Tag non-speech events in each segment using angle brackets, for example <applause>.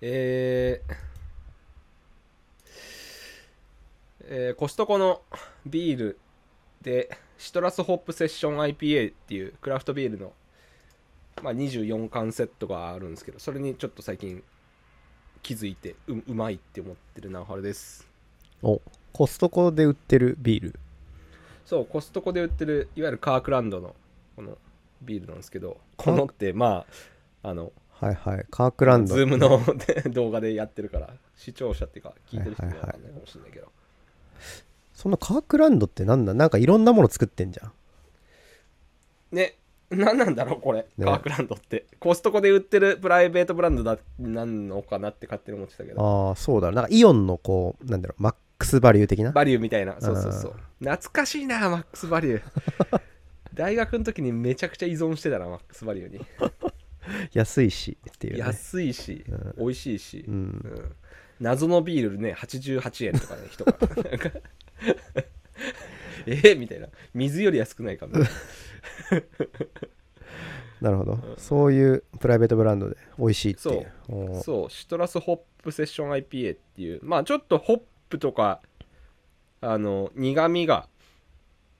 えーえーコストコのビールでシトラスホップセッション IPA っていうクラフトビールの、まあ、24缶セットがあるんですけどそれにちょっと最近気づいてううまいって思ってるなはるです。おコストコで売ってるビール。そうコストコで売ってるいわゆるカークランドのこのビールなんですけどこのってまああのはいはい。カークランド。ズームの <laughs> 動画でやってるから。視聴者っていうか聞いてる人には分かんないかもしれないけど、そのカークランドってなんだ？なんかいろんなもの作ってんじゃん。ね。何なんだろうこれ、ね。カークランドって。コストコで売ってるプライベートブランドだなんのかなって勝手に思ってたけど。ああそうだ。なんかイオンのこうなんだろうマックスバリュー的な？バリューみたいな。そうそうそう。懐かしいなマックスバリュー。<laughs> 大学の時にめちゃくちゃ依存してたなマックスバリューに安いしっていうね。安いし、美味しいし、うん。うん。謎のビールね88円とかね人が。<laughs> えみたいな。水より安くないかも。<laughs> なるほど。そういうプライベートブランドで美味しいっていう。そう。シトラスホップセッション IPA っていう。まあちょっとホップとかあの苦味が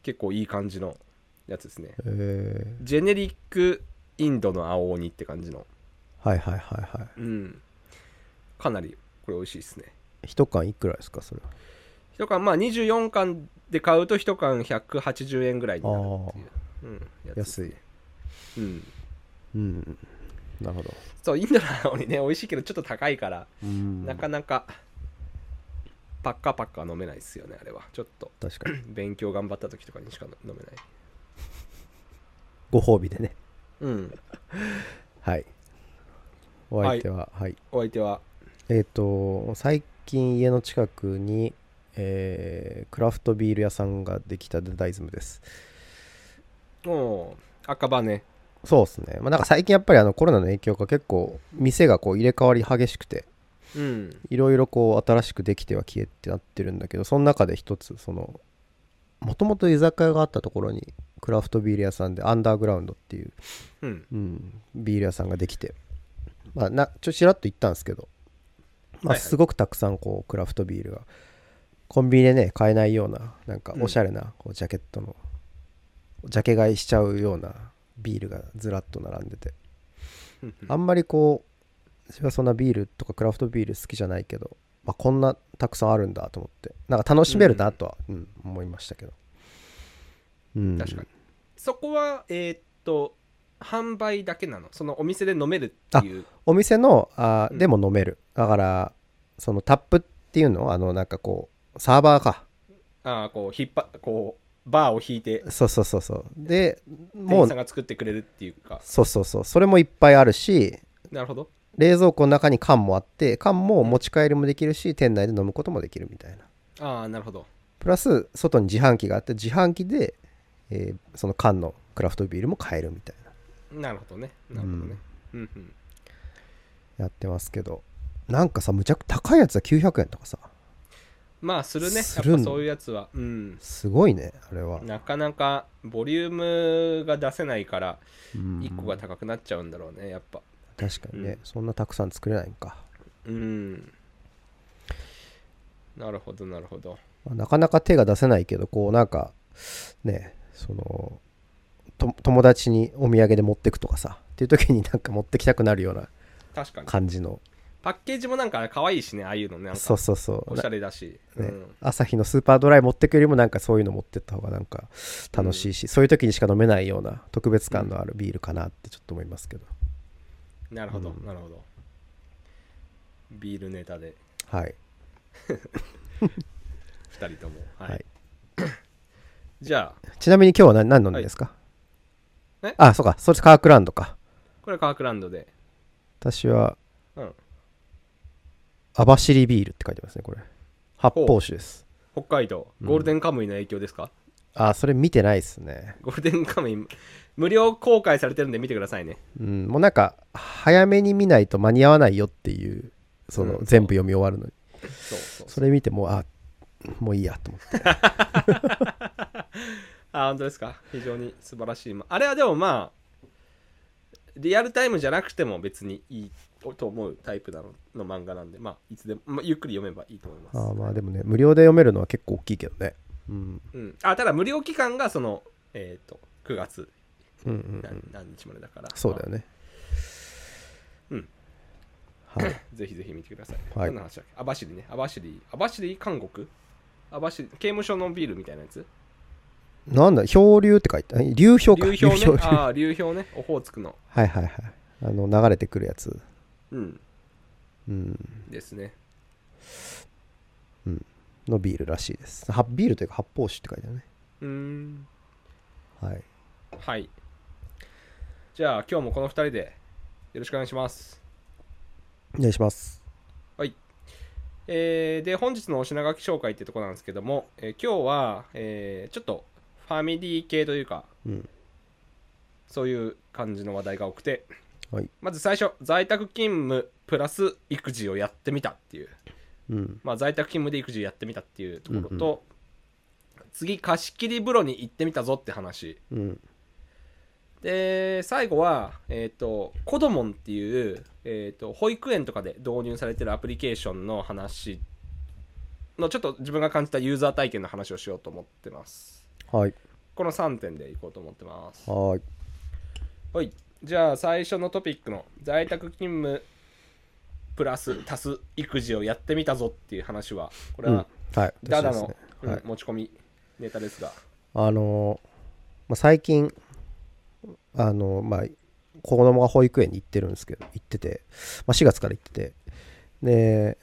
結構いい感じのやつですね。えジェネリックインドの青鬼って感じの。ーはいはいはいはい。うん。かなりこれ美味しいですね。一缶いくらですかそれは？一缶まあ24缶で買うと一缶180円ぐらいになるっていう、うん、やつ安い。うん。うん。なるほど。そうインドの青鬼ね美味しいけどちょっと高いからうん。なかなかパッカパッカ飲めないですよねあれは。ちょっと確かに。勉強頑張った時とかにしか飲めない。ご褒美でねうん。はい。お相手ははい、お相手は？えっ、と最近家の近くに、えークラフトビール屋さんができたダイズムです。もう赤羽。そうですね。まあなんか最近やっぱりあのコロナの影響が結構店がこう入れ替わり激しくてうん。いろいろこう新しくできては消えってなってるんだけどその中で一つそのもともと居酒屋があったところにクラフトビール屋さんでアンダーグラウンドっていう、うん。うん、ビール屋さんができてまあなちょちらっと言ったんですけど、まあ、すごくたくさんこうクラフトビールがコンビニでね買えないようななんかおしゃれなこうジャケットのジャケ買いしちゃうようなビールがずらっと並んでて。あんまりこう私はそんなビールとかクラフトビール好きじゃないけど、まあ、こんなたくさんあるんだと思ってなんか楽しめるなとは、うん。思いましたけど、うん、確かに。そこはえーっと販売だけなの？そのお店で飲めるっていう？お店のあーうん。でも飲める、だからそのタップっていうの？あのなんかこうサーバーか。ああこう引っ張こうバーを引いて。そうそうそうそう。で店もう員さんが作ってくれるっていうか。そうそうそう。それもいっぱいあるしなるほど。冷蔵庫の中に缶もあって缶も持ち帰りもできるし店内で飲むこともできるみたいな。ああなるほど。プラス外に自販機があって自販機で、えーその缶のクラフトビールも買えるみたいな。なるほどね。なるほどね。うん。うんやってますけどなんかさむちゃく高いやつは900円とかさ。まあするね。やっぱそういうやつは。うん。すごいねあれは、なかなかボリュームが出せないからうん。1個が高くなっちゃうんだろうねやっぱ。確かにね、うん。そんなたくさん作れないんか、うん。なるほどなるほど。まあなかなか手が出せないけどこうなんかねそのと友達にお土産で持ってくとかさっていう時になんか持ってきたくなるような感じの。パッケージもなんか可愛いしねああいうのねそうそうそう。おしゃれだし、ね。うん。朝日のスーパードライ持ってくよりもなんかそういうの持ってった方がなんか楽しいし、そういう時にしか飲めないような特別感のあるビールかなってちょっと思いますけど、なるほど、うん。なるほど。ビールネタで。はい。<laughs> 2人とも。はい、はいじゃあ。ちなみに今日は何何飲んでんですか、え？あそうか。それカークランドか。これカークランドで。私はうん。網走ビールって書いてますねこれ。発泡酒です。北海道。ゴールデンカムイの影響ですか、あそれ見てないっすね。ゴールデンカムイ。無料公開されてるんで見てくださいね。うん。もうなんか早めに見ないと間に合わないよっていうその、うん。全部読み終わるのに。そうそう。それ見てもうあもういいやと思って。<laughs> あ本当ですか？非常に素晴らしい。まあれはでもまあリアルタイムじゃなくても別にいいと思うタイプなのの漫画なんでまあいつでも、まあ、ゆっくり読めばいいと思います。あーまあでもね無料で読めるのは結構大きいけどね。うん。うん、あただ無料期間がそのえっ、と9月。うんうんうん。何,、何日までだから。そうだよね。うん。はい。<coughs> ぜひぜひ見てください。はい。何の話だっけ？網走ね。網走、網走韓国？網走、刑務所のビールみたいなやつ？なんだ漂流って書いてあ流氷か流氷ね。流ああ、流氷ね。オホーツクの。はいはいはいあの流れてくるやつうん。うんですね。のビールらしいですはビールというか発泡酒って書いてあるねうーん。はいはい。じゃあ、今日もこの2人でよろしくお願いします。お願いしますえーで、本日のお品書き紹介ってとこなんですけども、えー今日は、えーちょっとファミリー系というか、うん。そういう感じの話題が多くて、はい。まず最初、在宅勤務プラス育児をやってみたっていう、うん。まあ、在宅勤務で育児をやってみたっていうところと、次、貸し切り風呂に行ってみたぞって話。うん。で、最後は、えっ、と、コドモンっていう、えっ、と、保育園とかで導入されてるアプリケーションの話の、ちょっと自分が感じたユーザー体験の話をしようと思ってます。はいこの3点でいこうと思ってます。はいはい。じゃあ、最初のトピックの在宅勤務プラス足す育児をやってみたぞっていう話は、これうんははいダダの、はい持ち込みネタですが。あのーまあ、最近あのーまあ子供が保育園に行ってるんですけど行ってて、まあ、4月から行ってて。で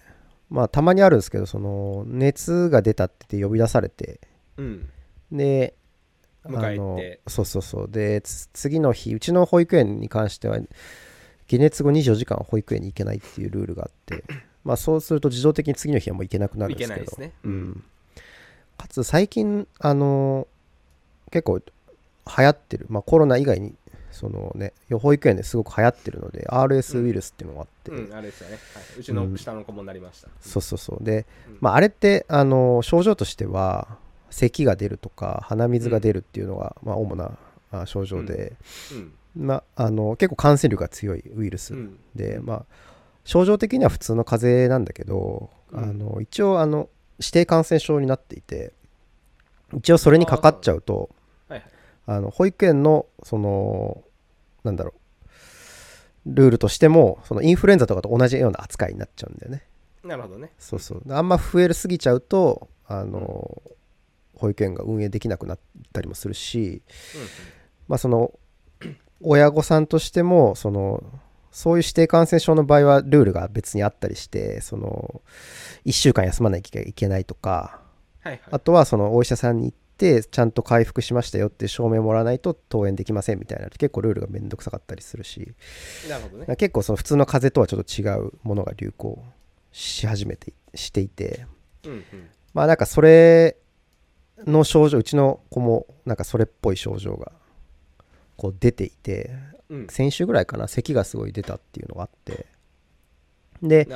まあたまにあるんですけどその熱が出たって言って呼び出されて。うん。で迎えあのて。そうそうそう。でつ次の日うちの保育園に関しては解熱後24時間は保育園に行けないっていうルールがあって。<clears throat> まあそうすると自動的に次の日はもう行けなくなるんですけど。ね。かつ最近あの結構流行ってる、まあ、コロナ以外にそのね保育園ですごく流行ってるので RS ウイルスっていうのがあって、うん、あれですよね、はい。うちの下の子もなりました。そうそうそう。で、うん。まあ、あれってあの症状としては咳が出るとか鼻水が出るっていうのが、まあ、主なあ症状で、うん。まあ、あの結構感染力が強いウイルスうん。で、まあ、症状的には普通の風邪なんだけど、うん。あの一応あの指定感染症になっていて一応それにかかっちゃうとはいはい。あの保育園のそのなんだろう。ルールとしてもそのインフルエンザとかと同じような扱いになっちゃうんだよね。なるほどね。そうそう。あんま増えるすぎちゃうとあの、保育園が運営できなくなったりもするしまあその <clears throat> 親御さんとしてもそのそういう指定感染症の場合はルールが別にあったりしてその1週間休まなきゃいけないとかはいはい。あとはそのお医者さんに行ってちゃんと回復しましたよって証明もらわないと登園できませんみたいな結構ルールがめんどくさかったりするしなるほどね。結構その普通の風邪とはちょっと違うものが流行し始めてしていてうんうん。まあなんかそれの症状うちの子もなんかそれっぽい症状がこう出ていてうん。先週ぐらいかな咳がすごい出たっていうのがあってで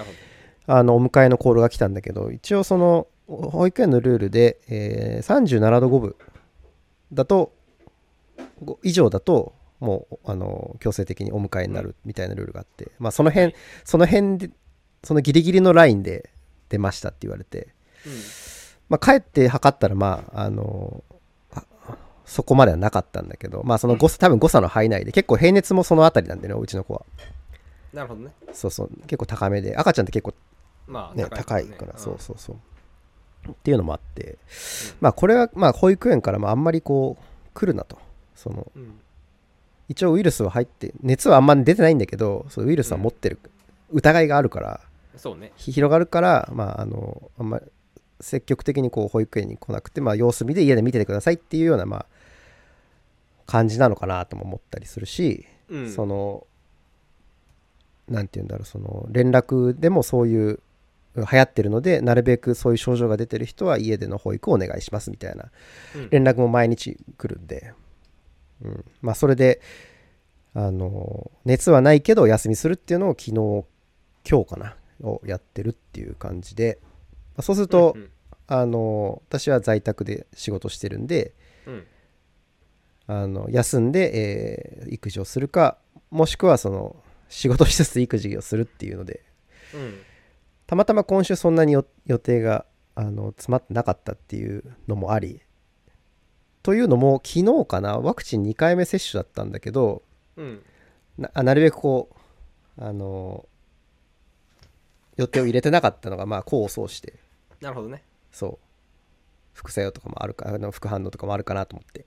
あのお迎えのコールが来たんだけど一応その保育園のルールで、えー37度5分だとご以上だともうあの強制的にお迎えになるみたいなルールがあって、まあその辺その辺でそのギリギリのラインで出ましたって言われて、ど。うん。まあ、帰って測ったらまああのあそこまではなかったんだけどまあその誤差多分誤差の範囲内で結構平熱もそのあたりなんでねうちの子はなるほどね。そうそう結構高めで赤ちゃんって結構まあ、ね、高いねから、んそうそうそう。っていうのもあって、まあこれはまあ保育園からもあんまりこう来るなと。そのうん。一応ウイルスは入って熱はあんまり出てないんだけどそうウイルスは持ってる、疑いがあるからそうね。ひ広がるからまああのあんまり積極的にこう保育園に来なくてまあ様子見で家で見ててくださいっていうようなまあ感じなのかなとも思ったりするし、うん。そのなんて言うんだろうその連絡でもそういう流行ってるのでなるべくそういう症状が出てる人は家での保育をお願いしますみたいな。うん。連絡も毎日来るんで、うん、まあそれであの熱はないけどお休みするっていうのを昨日今日かなをやってるっていう感じで、まあそうすると、うんあの私は在宅で仕事してるんでうん。あの休んで、えー育児をするかもしくはその仕事しつつ育児をするっていうので。うんたまたま今週そんなによ予定があの詰まってなかったっていうのもありというのも昨日かなワクチン2回目接種だったんだけどうん。ななるべくこうあの予定を入れてなかったのがまあ功を奏して。なるほどね。そう。副作用とかもあるかあの副反応とかもあるかなと思って。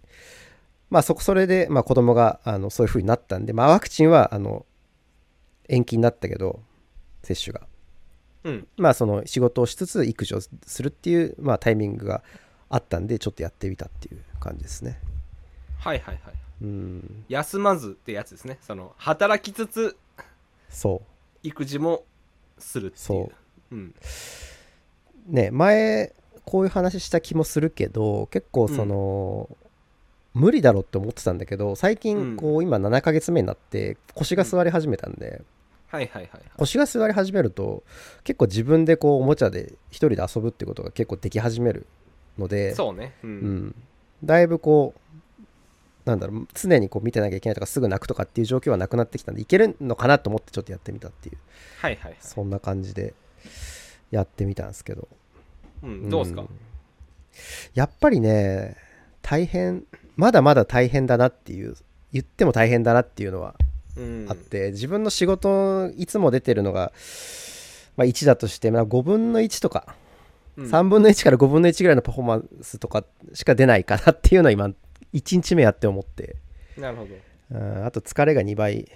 まあそこそれで、まあ、子供があのそういう風になったんで、まあ、ワクチンはあの延期になったけど接種がうん。まあその仕事をしつつ育児をするっていう、まあ、タイミングがあったんでちょっとやってみたっていう感じですね。はいはいはいうん。休まずってやつですね。その働きつつそう。育児もするっていう。そううん。ね前こういう話した気もするけど結構その、無理だろって思ってたんだけど最近こう今7ヶ月目になって腰が座り始めたんで、はいはいはいはい。腰が座り始めると結構自分でこうおもちゃで一人で遊ぶってことが結構でき始めるのでそうね。ううん。ん、だいぶこうなんだろう常にこう見てなきゃいけないとかすぐ泣くとかっていう状況はなくなってきたんでいけるのかなと思ってちょっとやってみたっていう。はいはいはい。そんな感じでやってみたんですけど。うんどうですか？ん。やっぱりね大変まだまだ大変だなっていう言っても大変だなっていうのはうんあって、自分の仕事いつも出てるのが、まあ、1だとして、まあ、5分の1とか、うん。3分の1から5分の1ぐらいのパフォーマンスとかしか出ないかなっていうのは今1日目やって思って。なるほど。うんあと疲れが2倍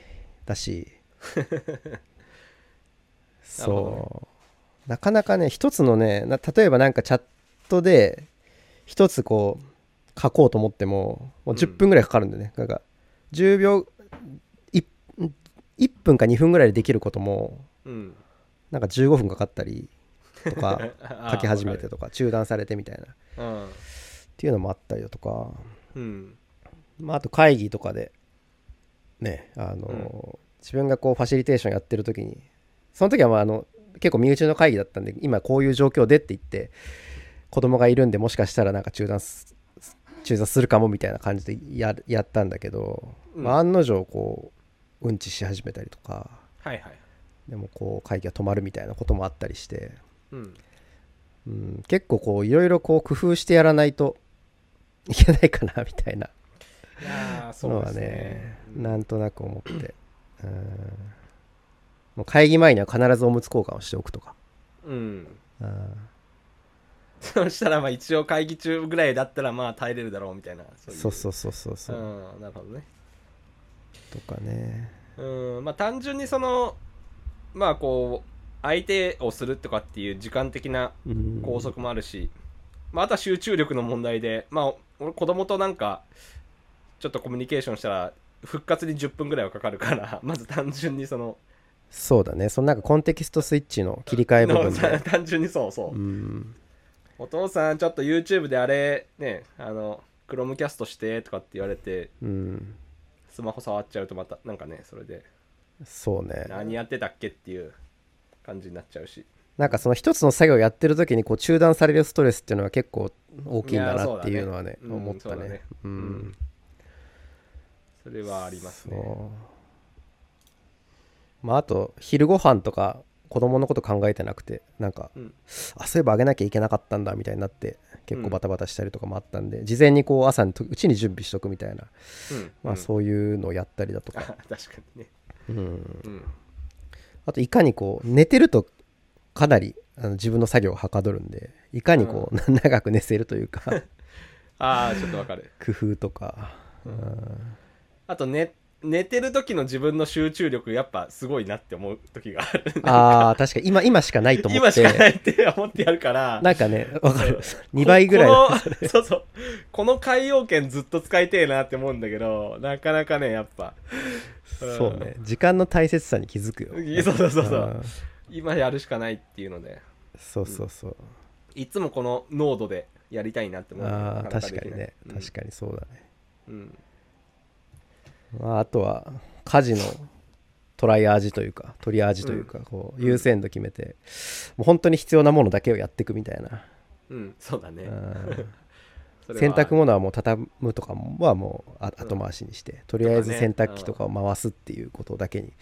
だし。<laughs> そう。なかなかね一つのねな例えばなんかチャットで一つこう書こうと思ってももう10分ぐらいかかるんでね、なんか10秒 1, 1分か2分ぐらいでできることもうん。なんか15分かかったりとか <laughs> 書き始めてとか中断されてみたいな。っるていうのもあったりだとか。うん。うんまあ、あと会議とかでねあの、自分がこうファシリテーションやってる時にその時はまああの結構身内の会議だったんで今こういう状況でって言って子供がいるんでもしかしたらなんか中断す中断するかもみたいな感じでややったんだけど、うん。まあ、案の定こううんちし始めたりとか。はいはい。でもこう会議が止まるみたいなこともあったりして、うん。うん、結構こういろいろこう工夫してやらないと <laughs> いけないかなみたいな。のはねねなんとなく思って。うん。もう会議前には必ずおむつ交換をしておくとか。うん。うん。そしたらまあ一応会議中ぐらいだったらまあ耐えれるだろうみたいなそうそううそうそうそう。うんなるほどねとかね。うんまあ単純にそのまあこう相手をするとかっていう時間的なうん。拘束もあるし、まあ、あとは集中力の問題でまあ俺子供となんかちょっとコミュニケーションしたら復活に10分ぐらいはかかるから <laughs> まず単純にそのそうだね。そのなんかコンテキストスイッチの切り替え部分 <laughs> 単純にそうそう、うん。お父さんちょっと YouTube であれねあのクロームキャストしてとかって言われてうんスマホ触っちゃうとまたなんかねそれで。そうね。何やってたっけっていう感じになっちゃうし。なんかその一つの作業をやってる時にこう中断されるストレスっていうのは結構大きいんだなっていうのはねうん思ったね。そうん。ん。それはありますね。まああと昼ご飯とか子供のこと考えてなくてなんか、うん。あそういえばあげなきゃいけなかったんだみたいになって結構バタバタしたりとかもあったんで、事前にこう朝にとうちに準備しとくみたいな、うん。まあ、うん。そういうのをやったりだとあか、<laughs> 確かにね。うん、うん。あといかにこう寝てるとかなりあの自分の作業をはかどるんでいかにこう、長く寝せるというか <laughs> ああちょっとわかる。工夫とか、うん。あと寝寝てる時の自分の集中力やっぱすごいなって思う時があるああ確かに。今今しかないと思っ今しかなていって思ってやるから。なんかねわかる。そう2倍ぐらい。のこの <laughs> そうそう。この海洋圏ずっと使いてえなって思うんだけどなかなかねやっぱ。んそうね。時間の大切さに気づくよ。そうそうそうそう。今やるしかないっていうので。そうそうそう。いつもこの濃度でやりたいなって思うあ確かにね。確かにそうだね、うんうんまあ、あとは家事のトライアージというかトリアージというか、こう優先度決めてもう本当に必要なものだけをやっていくみたいな、うん。そうだね。<laughs> 洗濯物はもう畳むとかはもう後回しにして、とりあえず洗濯機とかを回すっていうことだけにうん。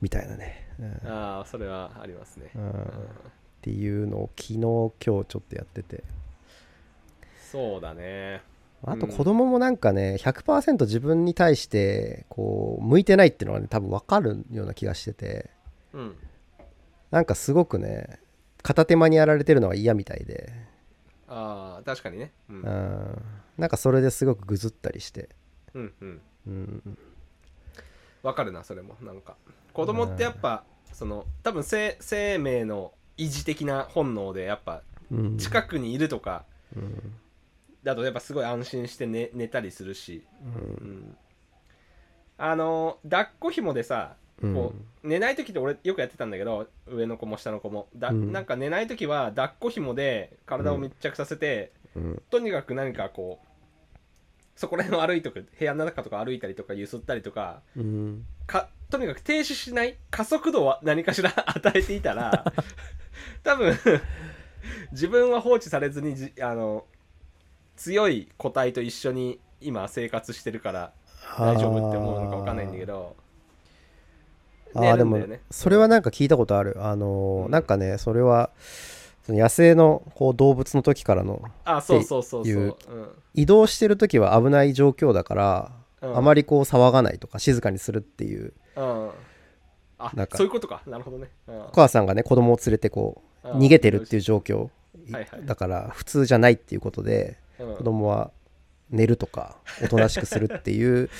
みたいなね、うん。ああそれはありますね、っていうのを昨日今日ちょっとやってて。そうだねあとうん子供もなんかね100%自分に対してこう向いてないっていうのはね多分分かるような気がしてて。うん。なんかすごくね片手間にやられてるのが嫌みたいで、ああ確かにね。うん。うん、なんかそれですごくぐずったりして、うんうん。うん、わかるなそれも。なんか。子供ってやっぱその多分生生命の維持的な本能でやっぱうん。近くにいるとかうんだとやっぱすごい安心して寝寝たりするし、うん。あの抱っこ紐でさうん。こう寝ない時って俺よくやってたんだけど上の子も下の子も。だ、うん。なんか寝ない時は抱っこ紐で体を密着させて、うん。とにかく何かこうそこら辺を歩いとく部屋の中とか歩いたりとか揺すったりとかうん。かとにかく停止しない加速度は何かしら <laughs> 与えていたら <laughs> 多分自分は放置されずにじあの強い個体と一緒に今生活してるから大丈夫って思うのか分かんないんだけど。あーあーでもそれはなんか聞いたことある。あのーうん。なんかねそれはその野生のこう動物の時からのあそうそうそうそう、いう。うん。移動してる時は危ない状況だから、うん。あまりこう騒がないとか静かにするっていう。うん、あなんか。そういうことか。なるほどね、うん。お母さんがね子供を連れてこううん。逃げてるっていう状況。はいはい。だから普通じゃないっていうことでうん子供は寝るとかおとなしくするっていう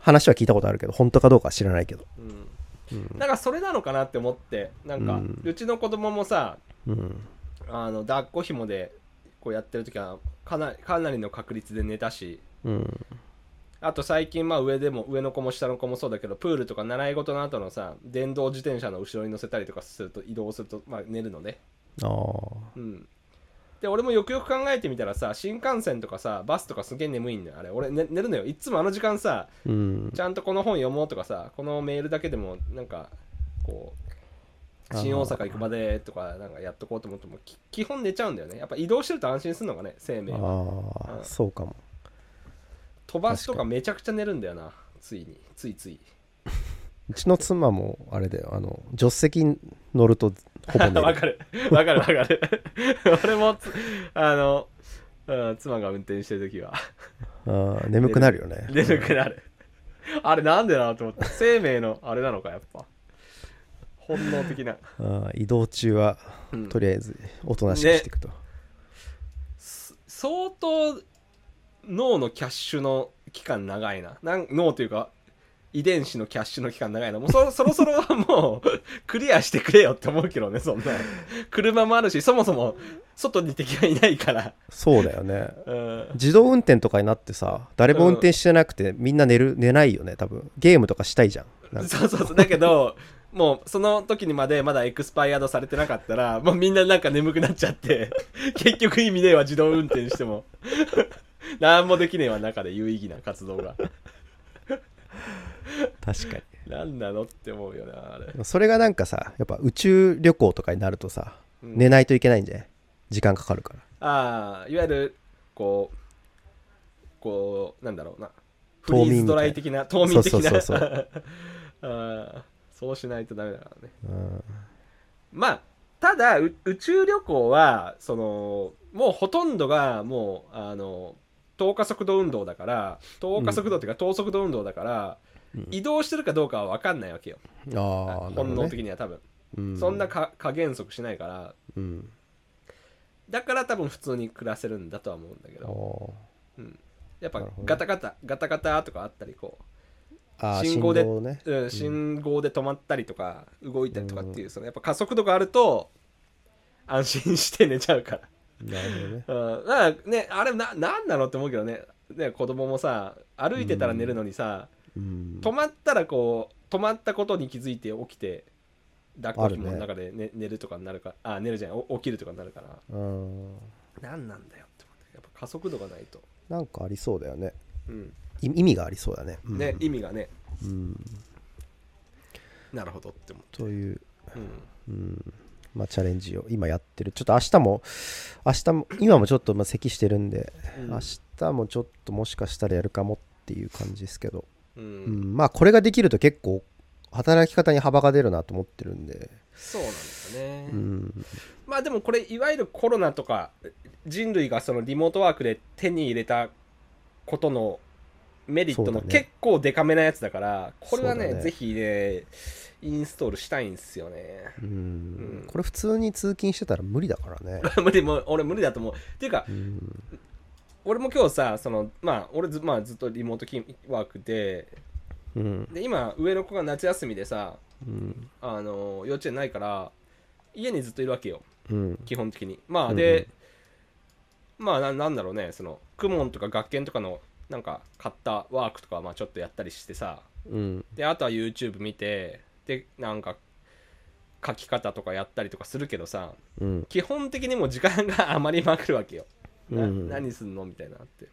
話は聞いたことあるけど本当かどうかは知らないけど。うん。うん。なんかそれなのかなって思ってなんか、ううんちの子供もさうん。あの抱っこ紐でこうやってる時はかなかなりの確率で寝たしうん。あと最近まあ上でも上の子も下の子もそうだけどプールとか習い事の後のさ電動自転車の後ろに乗せたりとかすると移動すると、まあ、寝るのね。ああうんで俺もよくよく考えてみたらさ新幹線とかさバスとかすげえ眠いんだよあれ。俺、ね、寝るのよ。いっつもあの時間さうん。ちゃんとこの本読もうとかさこのメールだけでもなんかこう新大阪行くまでとかなんかやっとこうと思ってもき基本寝ちゃうんだよね。やっぱ移動してると安心するのがね生命はああうん。そうかも。飛ばすとかめちゃくちゃ寝るんだよなついに。ついつい。<laughs> うちの妻もあれだよあの助手席に乗るとほぼ寝る <laughs> わかる。わかるわかる。<laughs> 俺もつあの、うん、妻が運転してる時は。あー眠くなるよね。<laughs> 眠くなる。あれなんでだなと思って。生命のあれなのかやっぱ。本能的な、あー移動中はうん。とりあえずおとなしくしていくと、す相当脳のキャッシュの期間長いな。なん脳というか遺伝子のキャッシュの期間長いなもうそそろそろはもうクリアしてくれよって思うけどねそんな。車もあるしそもそも外に敵がいないから、そうだよね。うん、自動運転とかになってさ誰も運転してなくてみんな寝る寝ないよね多分。ゲームとかしたいじゃん。なんか。そうそうそう。だけどもうその時にまでまだエクスパイアドされてなかったらもうみんななんか眠くなっちゃって <laughs> 結局意味ねえわ自動運転しても。<laughs> 何もできねえわ中で有意義な活動が確か何なのって思うよなあれ、にそれがなんかさやっぱ宇宙旅行とかになるとさうん。寝ないといけないんじゃない？時間かかるから。ああいわゆるこうこうなんだろうな。フ冬眠リーズドライ的な冬眠的な。そうそうそう <laughs> あーそうしないとダメだからね。うん。まあただう宇宙旅行はそのもうほとんどがもうあの等加速度運動だから等加速度っていうか等速度運動だから、うん移動してるかどうかは分かんないわけよ、ああ本能的には多分、うん。そんなか加減速しないから。うん。だから多分普通に暮らせるんだとは思うんだけあどーやっぱガタガタガタガタとかあったりこあー信号で振動ね。う、うん、信号で止まったりとか動いたりとかっていうそのやっぱ加速度があると安心して寝ちゃうから。なるほどね。<laughs> うん、だからねあれななんなのって思うけどね。ね子供もさ歩いてたら寝るのにさ、うん止まったらこう止まったことに気づいて起きて抱っこ紐の中で、ね寝るとかになるかあ寝るじゃないお起きるとかになるから。うん。何なんだよって思って。やっぱ加速度がないと、なんかありそうだよね。うん。い意味がありそうだね。うん。ね意味がね。うん。なるほどって思って、という。うん、うん。まあ、チャレンジを今やってる。ちょっと明日も明日も今もちょっとまあ咳してるんで、うん。明日もちょっともしかしたらやるかもっていう感じですけど、ううん。んまあこれができると結構働き方に幅が出るなと思ってるんで、そうなんですよね、うん、まあでもこれいわゆるコロナとか人類がそのリモートワークで手に入れたことのメリットの結構デカめなやつだからこれはねね。ぜひねインストールしたいんですよね。うん。うん。これ普通に通勤してたら無理だからね、<laughs> 無理もう俺無理だと思う。っていうかうん俺も今日さそのまあ俺ず,、まあ、ずっとリモート勤ワークでうん。で今上の子が夏休みでさうん。あの幼稚園ないから家にずっといるわけよ。うん。基本的に。まうんうん。あで、まあななんだろうねそのクモンとか学研とかのなんか買ったワークとかはまあちょっとやったりしてさ。うん。であとは YouTube 見てでなんか書き方とかやったりとかするけどさうん。基本的にもう時間が <laughs> 余りまくるわけよ、なうん。何すんの？みたいなのあって。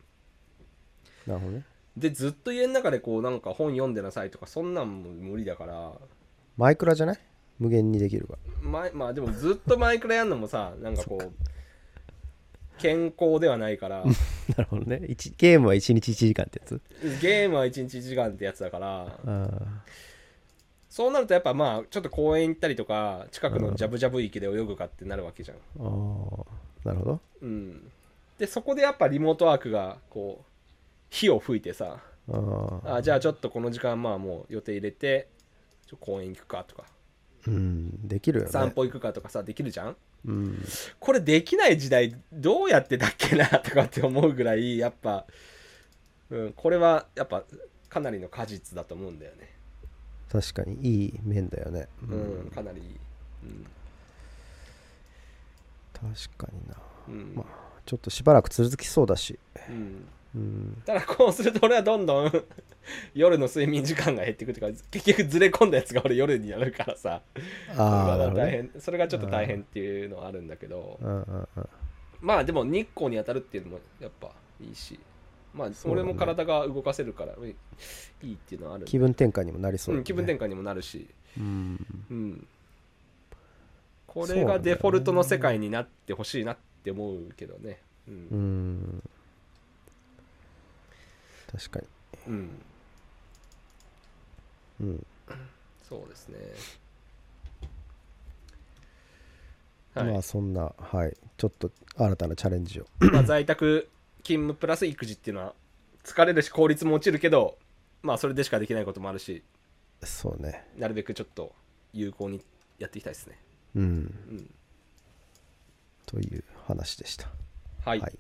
なるほどね。でずっと家の中でこうなんか本読んでなさいとかそんなんも無理だから。マイクラじゃない？無限にできるかままあでもずっとマイクラやんのもさなんかこう健康ではないから。<laughs> なるほどね。一ゲームは1日1時間ってやつ？ゲームは1日1時間ってやつだから。あそうなるとやっぱまあちょっと公園行ったりとか近くのジャブジャブ池で泳ぐかってなるわけじゃん。ーあ。ーなるほど。うんでそこでやっぱリモートワークがこう火を吹いてさあー。あじゃあちょっとこの時間まあもう予定入れてちょ公園行くかとか。うんできるよね。散歩行くかとかさできるじゃん？うん。これできない時代どうやってだっけなとかって思うぐらいやっぱ、うん、これはやっぱかなりの果実だと思うんだよね。確かにいい面だよね。うん、かなりいい、確かにな。うん。うんまちょっとしばらく続きそうだし。うん、うん。ただこうすると俺はどんどん <laughs> 夜の睡眠時間が減っていくというか結局ずれ込んだやつが俺夜になるからさ。あ大ね。変それがちょっと大変っていうのはあるんだけど。うんうんうん。まあでも日光に当たるっていうのもやっぱいいし。まあ俺も体が動かせるからいいっていうのはあるんで。気分転換にもなりそうだね。うん、気分転換にもなるし、うん。うん、これがデフォルトの世界になってほしいなって思うけどね。ううん。ん確かに。うん、うん。そうですね。はい、まあそんなはい。ちょっと新たなチャレンジを。まあ在宅勤務プラス育児っていうのは疲れるし効率も落ちるけどまあそれでしかできないこともあるしそうね。なるべくちょっと有効にやっていきたいですね。うん。うん。という話でした。はい、はい。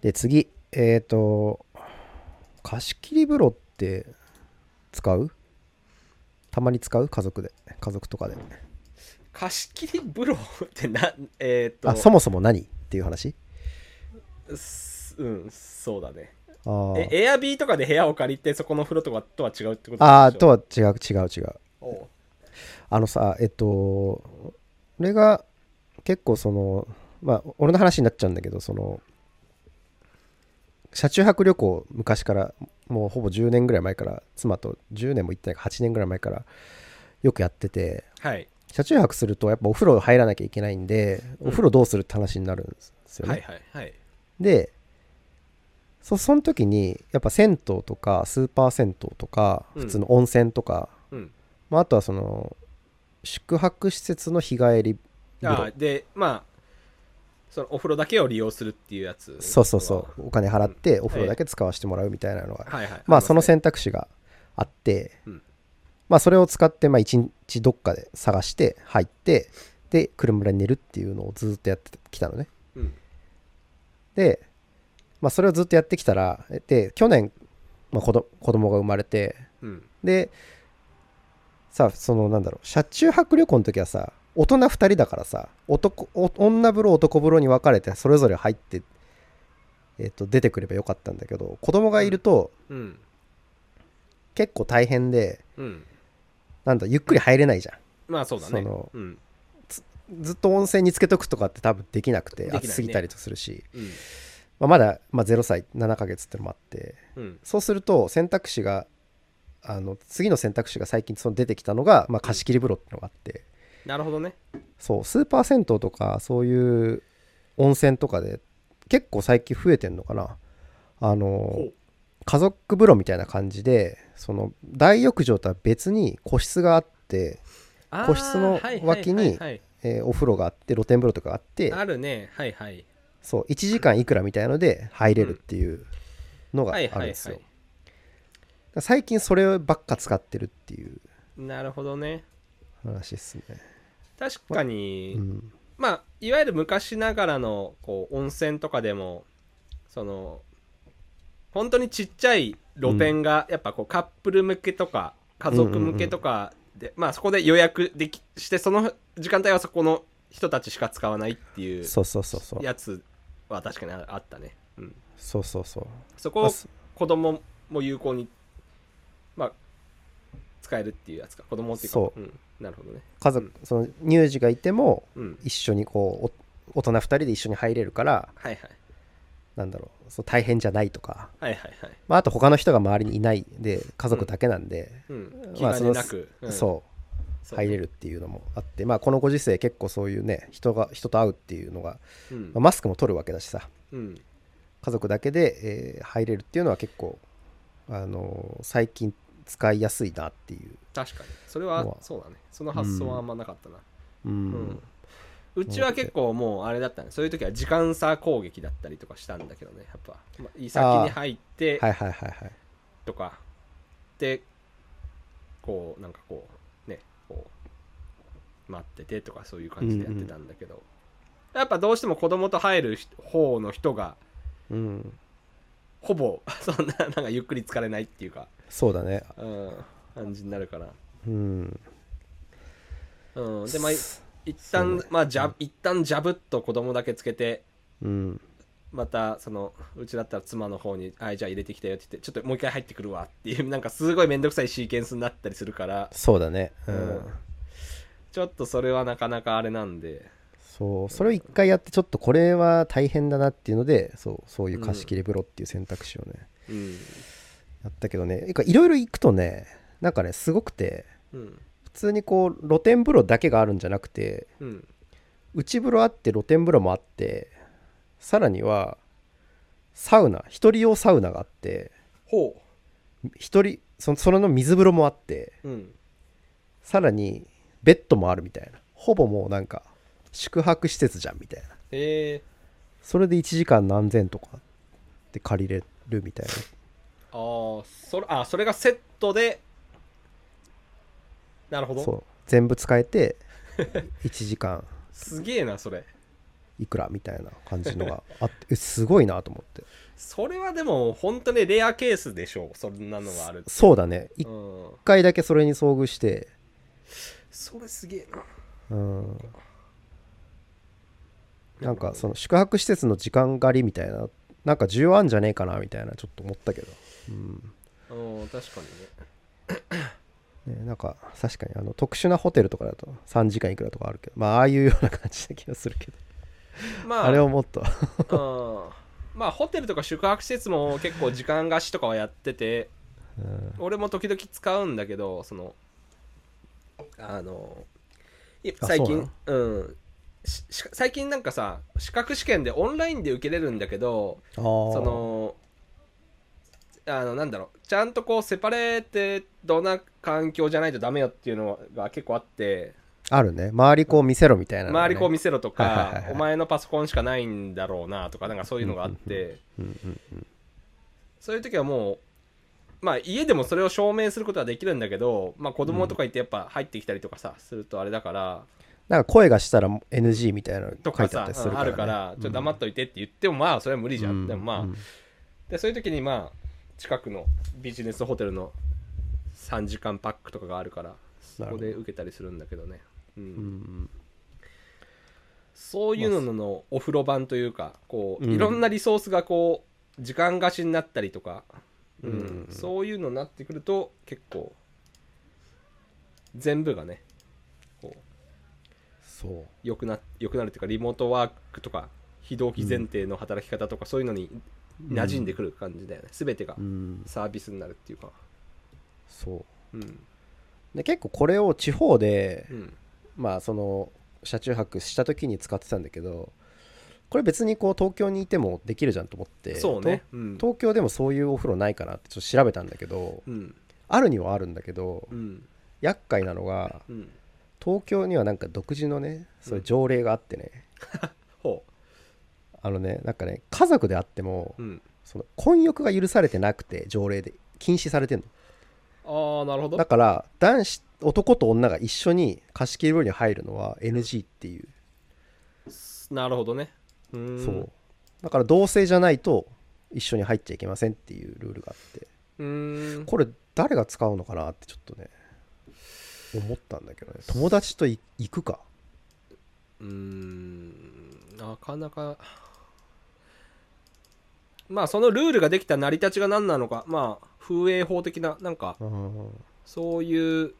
で次。えっ、と貸し切り風呂って使う？たまに使う？家族で。家族とかで。貸し切り風呂ってな <laughs> えーっと。あそもそも何っていう話？すうんそうだね。あエアビーとかで部屋を借りてそこの風呂とかとは違うってことあーとは違う違う違う。あのさえっと俺が結構そのまあ俺の話になっちゃうんだけどその車中泊旅行昔からもうほぼ10年ぐらい前から妻と10年も行ってないか8年ぐらい前からよくやっててはい。車中泊するとやっぱお風呂入らなきゃいけないんで、うん。お風呂どうするって話になるんですよね、はいはいはい。でそその時にやっぱ銭湯とかスーパー銭湯とかうん。普通の温泉とか、うん。まあ、あとはその宿泊施設の日帰り風呂。あでまあそのお風呂だけを利用するっていうやつそうそうそう。お金払ってん。お風呂だけ使わせてもらうみたいなのが、はい。はい。まあそのせ選択肢があって、うん。まあそれを使ってまあ一日どっかで探して入ってで車で寝るっていうのをずっとやってきたのね。うん。で、まあ、それをずっとやってきたらで去年、まあ、子ど子供が生まれてうん。でさそのなんだろう車中泊旅行の時はさ大人2人だからさ男お女風呂男風呂に分かれてそれぞれ入って、えっと出てくればよかったんだけど子供がいるとうん。結構大変でうん。なんだゆっくり入れないじゃん。まあそうだね。そのうん。ずっと温泉につけとくとかって多分できなくてね。暑すぎたりとするし、うん。まあ、まだ、まあ、0歳7ヶ月ってのもあってうん。そうすると選択肢があの次の選択肢が最近その出てきたのが、まあ、貸し切り風呂ってのがあって、なるほどね。そうスーパー銭湯とかそういう温泉とかで結構最近増えてんのかな。あの家族風呂みたいな感じでその大浴場とは別に個室があって、個室の脇にお風呂があって露天風呂とかあってはいあるね。はいはい。そう1時間いくらみたいので入れるっていうのがあるんですよ、最近そればっか使ってるっていういなるほどね。話ですね、確かに、うん、まあいわゆる昔ながらのこう温泉とかでもその本当にちっちゃい露店がやっぱこうカップル向けとか家族向けとかで、まあそこで予約できしてその時間帯はそこの人たちしか使わないっていうそうそうそうそう。やつは確かにああったね、うん、そうそうそう。そこを子供も有効にまあ使えるっていうやつか。子供っていうか、そう。ん、なるほどね。家族、その乳児がいてもうん。一緒にこうお大人2人で一緒に入れるからはいはい。なんだろう。そう大変じゃないとか、はいはいはい。まあ、あと他の人が周りにいないで家族だけなんで、うん。気まあ兼ねなく、うん。そう。そう入れるっていうのもあって。まあこのご時世結構そういうね人が人と会うっていうのが、うん。まあマスクも取るわけだしさ。うん。家族だけで、えー入れるっていうのは結構、あのー最近使いやすいなっていう、確かに。それはそうだね。その発想はあんまなかったな。うん。うん、うちは結構もうあれだったね。そういう時は時間差攻撃だったりとかしたんだけどね。やっぱ、まあ、先に入ってはいはいはいはい。とか。でこうなんかこうねこう待っててとかそういう感じでやってたんだけど、やっぱどうしても子供と入る方の人がうんほぼそん。ななんかゆっくり疲れないっていうか、そうだね。うん、感じになるから。うん。うん、でまあい一旦、まあジャ一旦ジャブっと子供だけつけてうん。またそのうちだったら妻の方に「あじゃあ入れてきたよ」って言って「ちょっともう一回入ってくるわ」っていうなんかすごい面倒くさいシーケンスになったりするから。そうだね。うん、うんちょっとそれはなかなかあれなんで。そう。それを一回やってちょっとこれは大変だなっていうのでそうそういう貸し切り風呂っていう選択肢をね、うんやったけどね。いろいろ行くとねなんかねすごくてうん普通にこう露天風呂だけがあるんじゃなくてうん内風呂あって露天風呂もあってさらにはサウナ一人用サウナがあってほ一人そそれの水風呂もあってううんさらにベッドもあるみたいな。ほぼもうなんか宿泊施設じゃんみたいな。へえ。それで1時間何千とかで借りれるみたいなあーそれあそれがセットで。なるほど。そう。全部使えて <laughs> 1時間。すげえなそれ。いくらみたいな感じのがあって <laughs> えすごいなと思って。それはでも本当にレアケースでしょう。そんなのがあるそうだね。1うん。回だけそれに遭遇して。それすげえな。うん。なんかその宿泊施設の時間狩りみたいななんか需要あんじゃねえかなみたいなちょっと思ったけど、うん。うん確かにね。<coughs> ね、なんか確かにあの特殊なホテルとかだと3時間いくらとかあるけどまあああいうような感じな気がするけど。まあ。あれをもっと。うんまあホテルとか宿泊施設も結構時間貸しとかはやっててうん。俺も時々使うんだけどそのあの最近そうん。最近なんかさ資格試験でオンラインで受けれるんだけどそのあのなんだろう。ちゃんとこうセパレーテドな環境じゃないとダメよっていうのが結構あって。あるね。周りこう見せろみたいなね、周りこう見せろとはいはいはいはい。かお前のパソコンしかないんだろうなとかなんかそういうのがあって。うんうんうんそういう時はもうまあ家でもそれを証明することはできるんだけど、まあ、子供とかいてやっぱ入ってきたりとかさするとあれだから。なんか声がしたら NG みたいなのとか書いてあっさたりするから、ね、あるからちょっと黙っといてって言ってもまあそれは無理じゃん、でもまあ、うんでそういう時にまあ近くのビジネスホテルの3時間パックとかがあるからそこで受けたりするんだけどね。うん。うんそういうののお風呂版というかこううん。いろんなリソースがこう時間貸しになったりとか、うん。うんそういうのになってくると結構全部がねこうそう。良くな良くなるというかリモートワークとか非同期前提の働き方とかそういうのに馴染んでくる感じだよね、全てがうん。サービスになるっていうか。そう。うん。で結構これを地方でうん。まあその車中泊した時に使ってたんだけどこれ別にこう東京にいてもできるじゃんと思ってそうね。うん。と東京でもそういうお風呂ないかなってちょっと調べたんだけどうん。あるにはあるんだけどうん。厄介なのがうん。東京にはなんか独自のねそういう条例があってね、ほ <laughs> あのねなんかね家族であってもううん。その混浴が許されてなくて条例で禁止されてんの。ああなるほど。だから男子男と女が一緒に貸し切り風呂に入るのは NG っていう、なるほどね。うそう。だから同性じゃないと一緒に入っちゃいけませんっていうルールがあって。うーん。これ誰が使うのかなってちょっとね思ったんだけどね。友達とい行くか。うーん。なかなかまあそのルールができた成り立ちが何なのかまあ風営法的ななんかうんそういう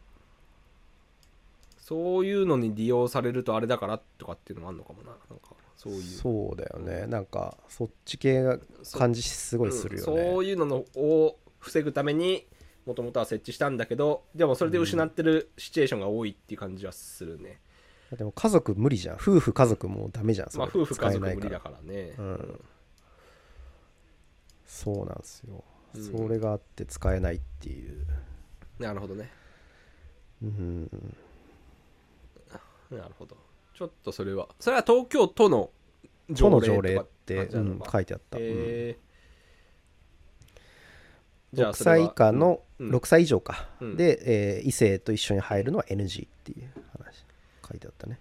そういうのに利用されるとあれだからとかっていうのもあるのかもな。なんかそういう。そうだよね。なんかそっち系が感じすごいするようん。ね、そういうののを防ぐためにもともとは設置したんだけどでもそれで失ってるシチュエーションが多いっていう感じはするね、でも家族無理じゃん。夫婦家族もダメじゃんまあ夫婦家族無理だからね。うんそうなんですよ、うん。それがあって使えないっていう。なるほどね。うん。なるほど。ちょっとそれはそれは東京都の都の条条例とか例って、うん書いてあった、うん。えー6歳以下の、うん。6歳以上か、うん。で、えー異性と一緒に入るのは NG っていう話書いてあったね。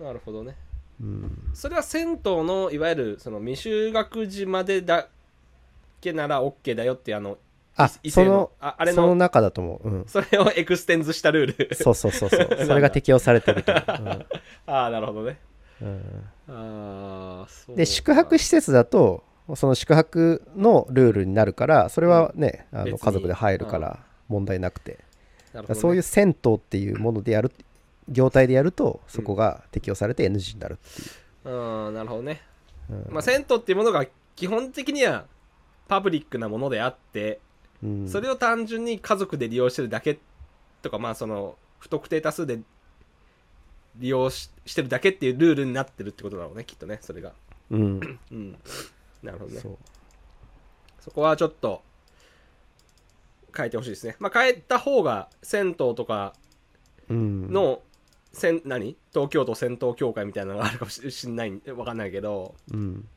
なるほどね。うん。それは銭湯のいわゆるその未就学児までだけなら OK だよってあのあそのああれそのの中だと思う、うん、それを extends したルール。そうそうそうそう。<laughs> それが適用されてると。思 <laughs> う、ああなるほどね。うん。うんああで宿泊施設だとその宿泊のルールになるからそれはね、あ別に。の家族で入るから問題なくて、ね。そういう銭湯っていうものでやる業態でやるとそこが適用されて NG になるっていう、うん。なるほどね。うん。まあ銭湯っていうものが基本的にはパブリックなものであってうん。それを単純に家族で利用してるだけとかまあその不特定多数で利用ししてるだけっていうルールになってるってことだろうねきっとねそれが。うん。うん。なるほどね。そこはちょっと変えてほしいですね。まあ変えた方が銭湯とかうん。の、せん何？東京都銭湯協会みたいなのがあるかもししんないわかんないけど。うん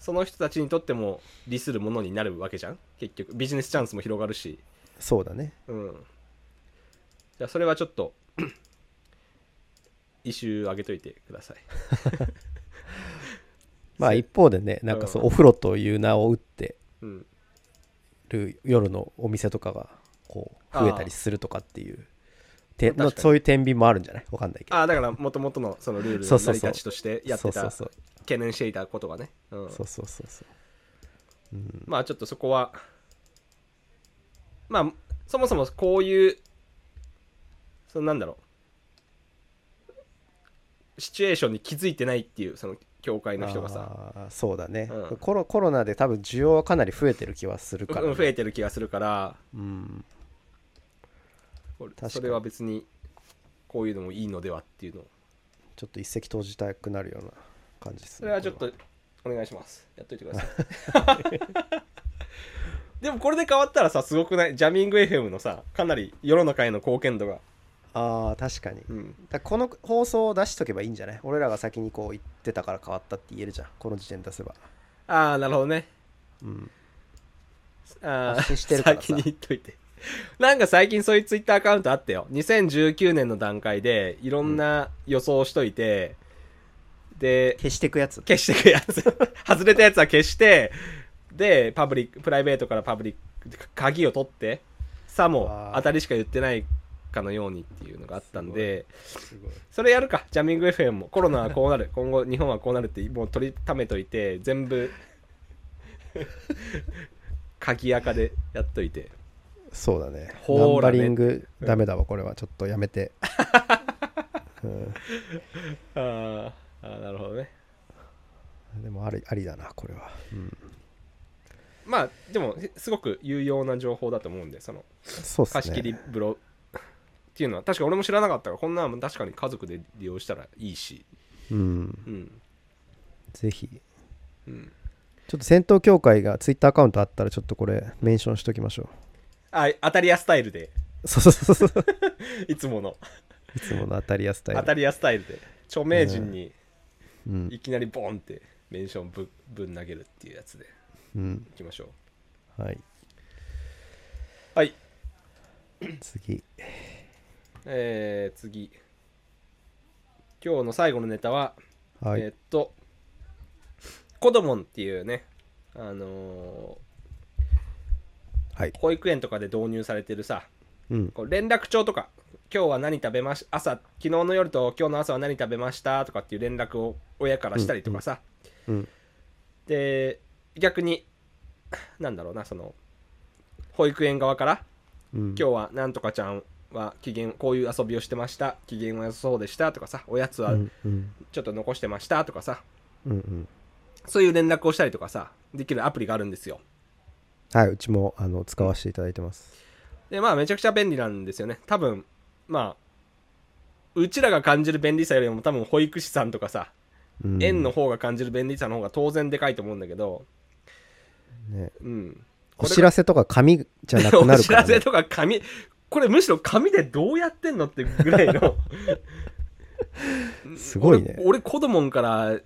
その人たちにとっても利するものになるわけじゃん？結局ビジネスチャンスも広がるし。そうだね。うん。じゃあそれはちょっとイシュー上げといてください。<laughs> まあ一方でねなんかそううんお風呂という名を打ってうん。る夜のお店とかがこう増えたりするとかっていうてまあ確かに。そういう天秤もあるんじゃない？わかんないけど。ああだからもともとのそのルールの成り立ちとしてやってた。そうそう懸念していたことがね、うんそうそうそうそううんまあちょっとそこはまあそもそもこういうそのなんだろうシチュエーションに気づいてないっていうその教会の人がさそうだね、うんコロコロナで多分需要はかなり増えてる気はするから、うん増えてる気がするからうんそれは別にこういうのもいいのではっていうのをちょっと一石投じたくなるような感じですねそれはちょっとお願いします。やっといてください。<laughs> でもこれで変わったらさすごくない？ジャミング FM のさかなり世の中への貢献度が。ああ確かに。うん。だこの放送を出しとけばいいんじゃない？俺らが先にこう言ってたから変わったって言えるじゃん。この時点で出せば。ああなるほどね。うん。あ発信してるからさ。先に言っといて。なんか最近そういうツイッターアカウントあったよ。2019年の段階でいろんな予想しといて、で消していくやつ。消してくやつ。<laughs> 外れたやつは消してでパブリックプライベートからパブリック鍵を取ってさも当たりしか言ってないかのようにっていうのがあったんでそれやるか。ジャミング FM も。コロナはこうなる。今後日本はこうなるってもう取りためといて全部鍵垢でやっといて。そうだね。ほーらね。ナンバリングダメだわこれは。ちょっとやめて、うん、あーあーなるほどね。でもありありだなこれは、うん、まあでもすごく有用な情報だと思うんでそのそうっすね。貸し切り風呂っていうのは確か俺も知らなかったからこんなの確かに家族で利用したらいいし。うん。うん。ぜひ。うん。ちょっと戦闘協会がツイッターアカウントあったらちょっとこれメンションしときましょあ当たり屋スタイルで。うそうそうそうそう。<laughs> いつもの。いつもの当たりやスタイル。当たり屋スタイルで。著名人にうんいきなりボンってメンションぶぶん投げるっていうやつで。うん。いきましょはい、うはい。次。えー、次。今日の最後のネタは、はい、えーっとコドモンっていうねあのはい。ー保育園とかで導入されてるさうん。こう連絡帳とか今日は何食べまし朝昨日の夜と今日の朝は何食べました？とかっていう連絡を親からしたりとかさ、うんで逆になんだろうなその保育園側からうん。今日はなんとかちゃんは機嫌こういう遊びをしてました。機嫌は良さそうでした。とかさおやつはうんうん。ちょっと残してました。とかさ、うんうん。そういう連絡をしたりとかさできるアプリがあるんですよ。はいうちもあの使わせていただいてます。でまあめちゃくちゃ便利なんですよね。多分まあうちらが感じる便利さよりも多分保育士さんとかさうん。園の方が感じる便利さの方が当然でかいと思うんだけどね。うん。お知らせとか紙じゃなくなおるから、ね、知らせとか紙これむしろ紙でどうやってんのってぐらいの。<laughs> すごいね。俺俺子供から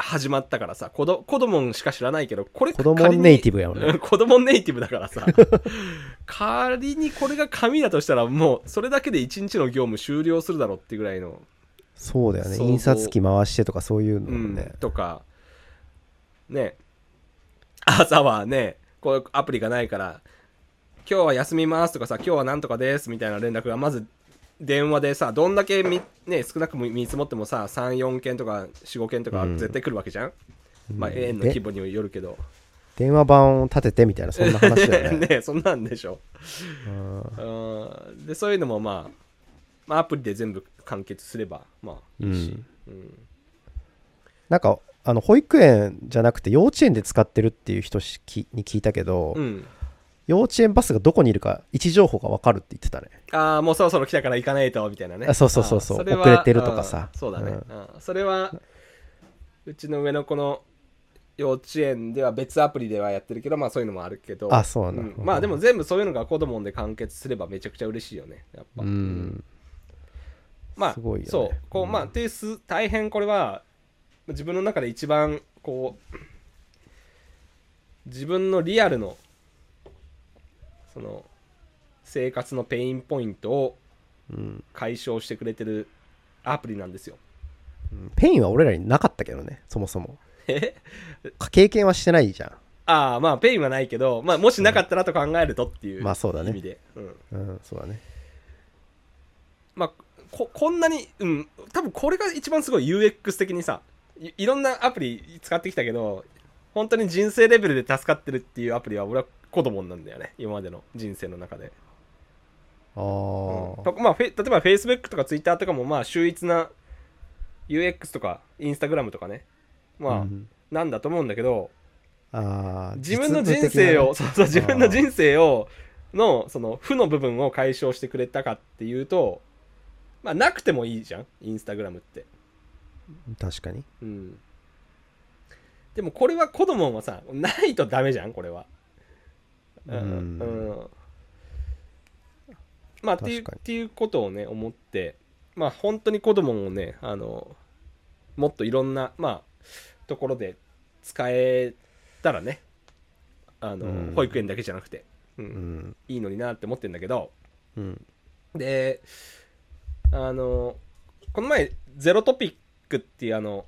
始まったからさ子ど子供しか知らないけどこれ子供ネイティブやもんね。うん子供ネイティブだからさ。<laughs> 仮にこれが紙だとしたらもうそれだけで一日の業務終了するだろうってぐらいの。そうだよね。印刷機回してとかそういうのうんもね、とか。ね。朝はねこういうアプリがないから今日は休みますとかさ今日はなんとかですみたいな連絡がまず電話でさどんだけみ、ね、少なく見積もってもさ34件とか45件とかうん。絶対来るわけじゃん、うん。まあ園の規模によるけど。電話番を立ててみたいなそんな話だよね。<laughs> ねそんなんでしょ。うん。うん。でそういうのもまあ、まあ、アプリで全部完結すればまあいいし、うん。なんかあの保育園じゃなくて幼稚園で使ってるっていう人しきに聞いたけど、うん幼稚園バスがどこにいるか位置情報が分かるって言ってたね。ああもうそろそろ来たから行かないとみたいなね。あそうそうそうそう。遅れてるとかさ。うんそうだね、うん。うん。それはうちの上の子の幼稚園では別アプリではやってるけどまあそういうのもあるけど。あそうなんだ。ん。まあでも全部そういうのが子供で完結すればめちゃくちゃ嬉しいよね。やっぱ、うん。まあすごいよね。そう。こう、うん。まあっていうす大変これは自分の中で一番こう自分のリアルのその生活の pain point をうん解消してくれてるアプリなんですよ。ペインは俺らになかったけどねそもそも。え？経験はしてないじゃああまあ pain はないけど、まあ、もしなかったらと考えるとっていうまあそうだね。意味で、うん。んうんそうだね。まあここんなにうん。多分これが一番すごい UX 的にさいいろんなアプリ使ってきたけど本当に人生レベルで助かってるっていうアプリは俺は子供なんだよね。今までの人生の中で、あうん。あとまあ、フェ例えば Facebook とか Twitter とかもまあ秀逸な UX とか Instagram とかね。まあ、うんなんだと思うんだけどあー。自分の人生を、そうそう自分の人生をのその負の部分を解消してくれたかっていうとまあなくてもいいじゃんインスタグラムって。確かに。うん。でもこれは子供はさないとダメじゃんこれはうん、まあっていうっていうことをね思ってまあ本当に子供もねあのもっといろんなまあところで使えたらねあの、うん。保育園だけじゃなくて、うん。うん。いいのになって思ってんだけどうん。であのこの前ゼロトピックっていうあの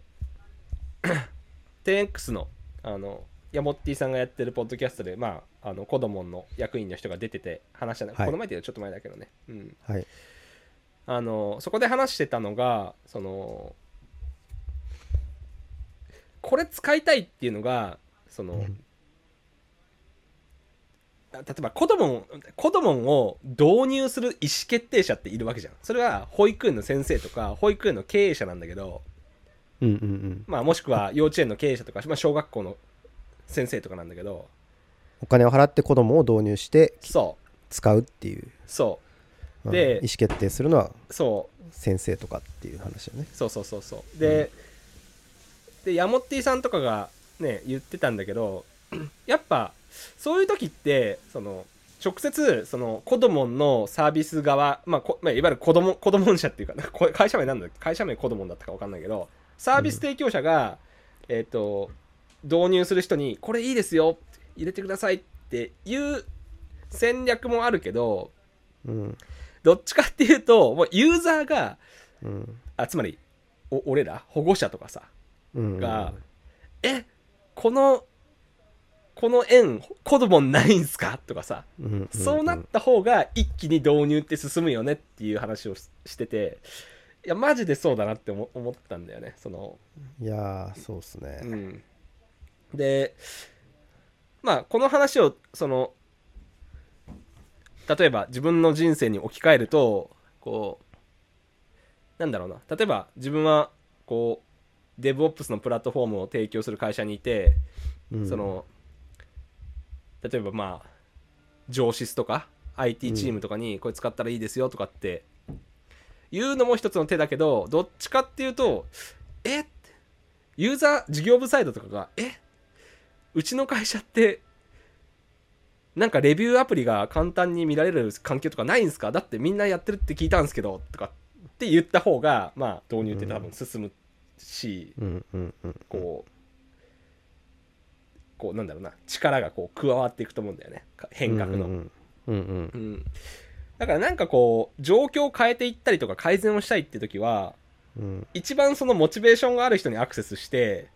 <clears throat> 10X のあのヤモッティさんがやってるポッドキャストでまああの子供の役員の人が出てて話したの、はい。この前っていうのはちょっと前だけどね、うん、はい。あのそこで話してたのがそのこれ使いたいっていうのがその、うん。例えば子供子供を導入する意思決定者っているわけじゃん。それは保育園の先生とか保育園の経営者なんだけど、うんうんうん。まあ、もしくは幼稚園の経営者とか、まあ、小学校の先生とかなんだけどお金を払って子供を導入してそう。使うっていう。そう。ん。で意思決定するのはそう。先生とかっていう話よね。そうそうそうそう。で,、でヤモッティさんとかがね言ってたんだけど <clears throat> やっぱそういう時ってその直接そのコドモンのサービス側、まあこまあ、いわゆる子供子供社っていうか会社名なんだ会社名コドモンだったか分かんないけどサービス提供者が、えっ、と導入する人にこれいいですよ入れてくださいっていう戦略もあるけどうん。どっちかっていうともうユーザーがうん。あつまりお俺ら保護者とかさうん。が、えこのこの円子供ないんすかとかさ、うん。そうなった方が一気に導入って進むよねっていう話をししてていやマジでそうだなって思思ったんだよねそのいやーそうっすね。うん。でまあこの話をその例えば自分の人生に置き換えるとこうなんだろうな。例えば自分はこう DevOps のプラットフォームを提供する会社にいて、うん。その例えばまあ上司とか IT チームとかにこれ使ったらいいですよとかって言うのも一つの手だけどどっちかっていうとえ？ユーザー事業部サイドとかがえ？うちの会社ってなんかレビューアプリが簡単に見られる環境とかないんですかだってみんなやってるって聞いたんですけどとかって言った方がまあ導入って多分進むし、こうこうなんだろうな力がこう加わっていくと思うんだよね。か変革の、うん。うん。だからなんかこう状況を変えていったりとか改善をしたいって時はうん。一番そのモチベーションがある人にアクセスして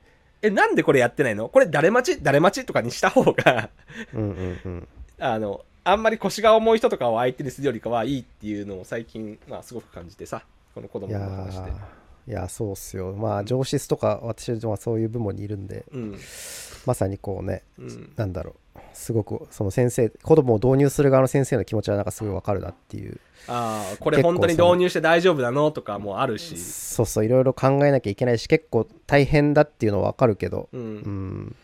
えなんでこれやってないの？これ誰待ち？誰待ちとかにした方がうんうんうん。あのあんまり腰が重い人とかを相手にするよりかはいいっていうのを最近まあすごく感じてさこの子供の話で。ーいやそうっすよ。まあ上司とか私はそういう部門にいるんでうん。まさにこうねうん。なんだろうすごくその先生子供を導入する側の先生の気持ちはなんかすごいわかるなっていう。ああこれ本当に導入して大丈夫なのとかもあるし。そうそういろいろ考えなきゃいけないし結構大変だっていうのはわかるけど。ううん。ん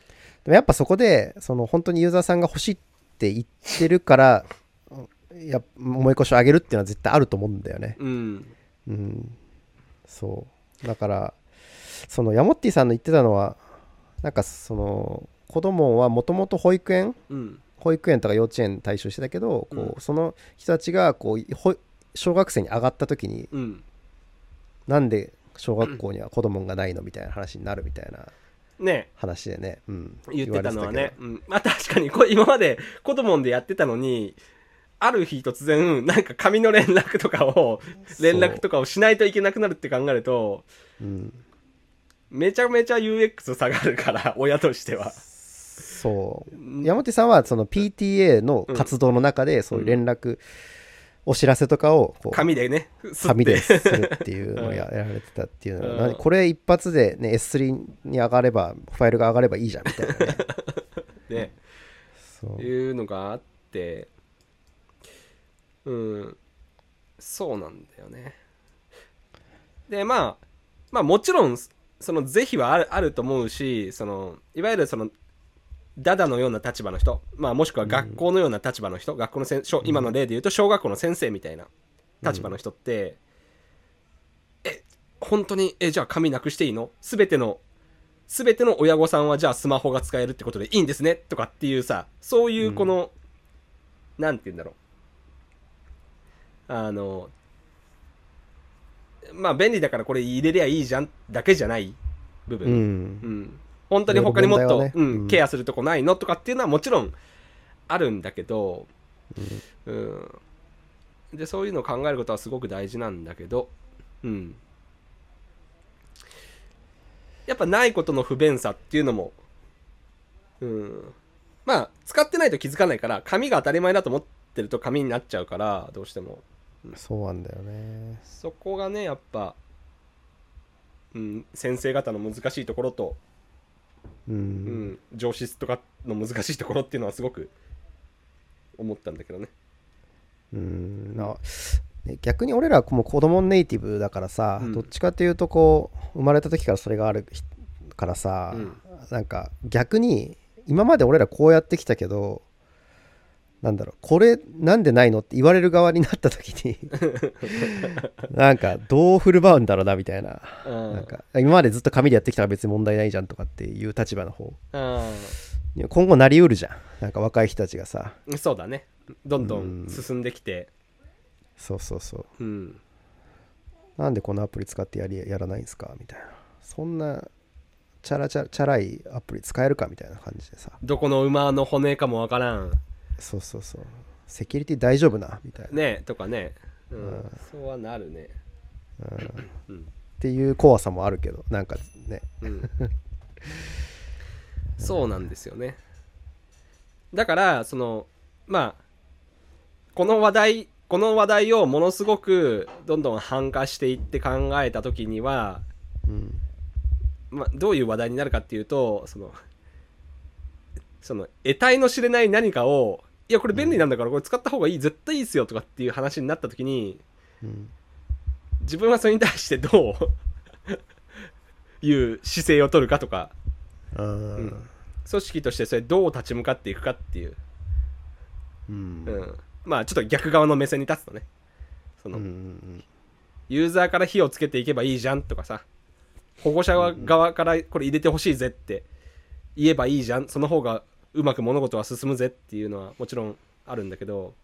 でもやっぱそこでその本当にユーザーさんが欲しいって言ってるからや重い腰を上げるっていうのは絶対あると思うんだよね。うん。うん。そう。だからそのヤモッティさんの言ってたのはなんかその子供はもともと保育園うん。保育園とか幼稚園対象してたけどこう、うん。その人たちがこうほ小学生に上がった時にうん。なんで小学校には子供がないのみたいな話になるみたいなね。話でね、うん、言ってたのはね。うん、まあ確かにこれ今まで子供でやってたのにある日突然なんか紙の連絡とかを連絡とかをしないといけなくなるって考えるとうん、めちゃめちゃ UX 下がるから親としてはそう。山手さんはその PTA の活動の中でそういう連絡、お知らせとかを紙でね紙でするっていうのをややられてたっていうのは、これ一発で、ね、S3 に上がればファイルが上がればいいじゃんみたいなね。<laughs> ね。そう。いうのがあってうん。そうなんだよね。でまあまあもちろんその是非はあるあると思うしそのいわゆるそのダダのような立場の人、まあ、もしくは学校のような立場の人、学校のせん小今の例で言うと小学校の先生みたいな立場の人って、え本当にえじゃあ紙なくしていいの？全ての全ての親御さんはじゃあスマホが使えるってことでいいんですね？とかっていうさそういうこの、なんて言うんだろう。あのまあ便利だからこれ入れりゃいいじゃんだけじゃない部分、うん。うん、本当に他にもっと、ね。うんうん。ケアするとこないのとかっていうのはもちろんあるんだけど、うん。でそういうのを考えることはすごく大事なんだけど、うん、やっぱないことの不便さっていうのも、うん、まあ使ってないと気づかないから紙が当たり前だと思ってると紙になっちゃうからどうしても。そうなんだよね。そこがねやっぱ、うん、先生方の難しいところとうん、うん、上司とかの難しいところっていうのはすごく思ったんだけどね。うん。なね逆に俺らはもう子供ネイティブだからさ、うん。どっちかっていうとこう生まれた時からそれがあるひからさ、うん。なんか逆に今まで俺らこうやってきたけどなんだろうこれなんでないのって言われる側になった時に <laughs> なんかどう振る舞うんだろうなみたいな,、うん。なんか今までずっと紙でやってきたら別に問題ないじゃんとかっていう立場の方。う今後なりうるじゃん。なんか若い人たちがさ。んそうだね。どんどうん。ん進んできて。そうそうそう。うん。なんでこのアプリ使ってやりやらないんですかみたいな。そんなチャラチャチャラいアプリ使えるかみたいな感じでさ。どこの馬の骨かもわからんそうそうそう。セキュリティ大丈夫なみたいな、ねとかね。うん。うん。そうはなるね。うん、うん。っていう怖さもあるけどなんかね。うん。そうなんですよね。だからそのまあこの話題この話題をものすごくどんどん繁化していって考えた時には、うん。まあ、どういう話題になるかっていうとそのその得体の知れない何かをいやこれ便利なんだからこれ使った方がいい絶対いいっすよとかっていう話になった時にうん。自分はそれに対してどう <laughs> いう姿勢を取るかとか。うんうん。組織としてそれどう立ち向かっていくかっていう、うん。うん、まあちょっと逆側の目線に立つとね。その、うんうんユーザーから火をつけていけばいいじゃんとかさ。保護者側からこれ入れてほしいぜって言えばいいじゃん。その方がうまく物事は進むぜっていうのはもちろんあるんだけど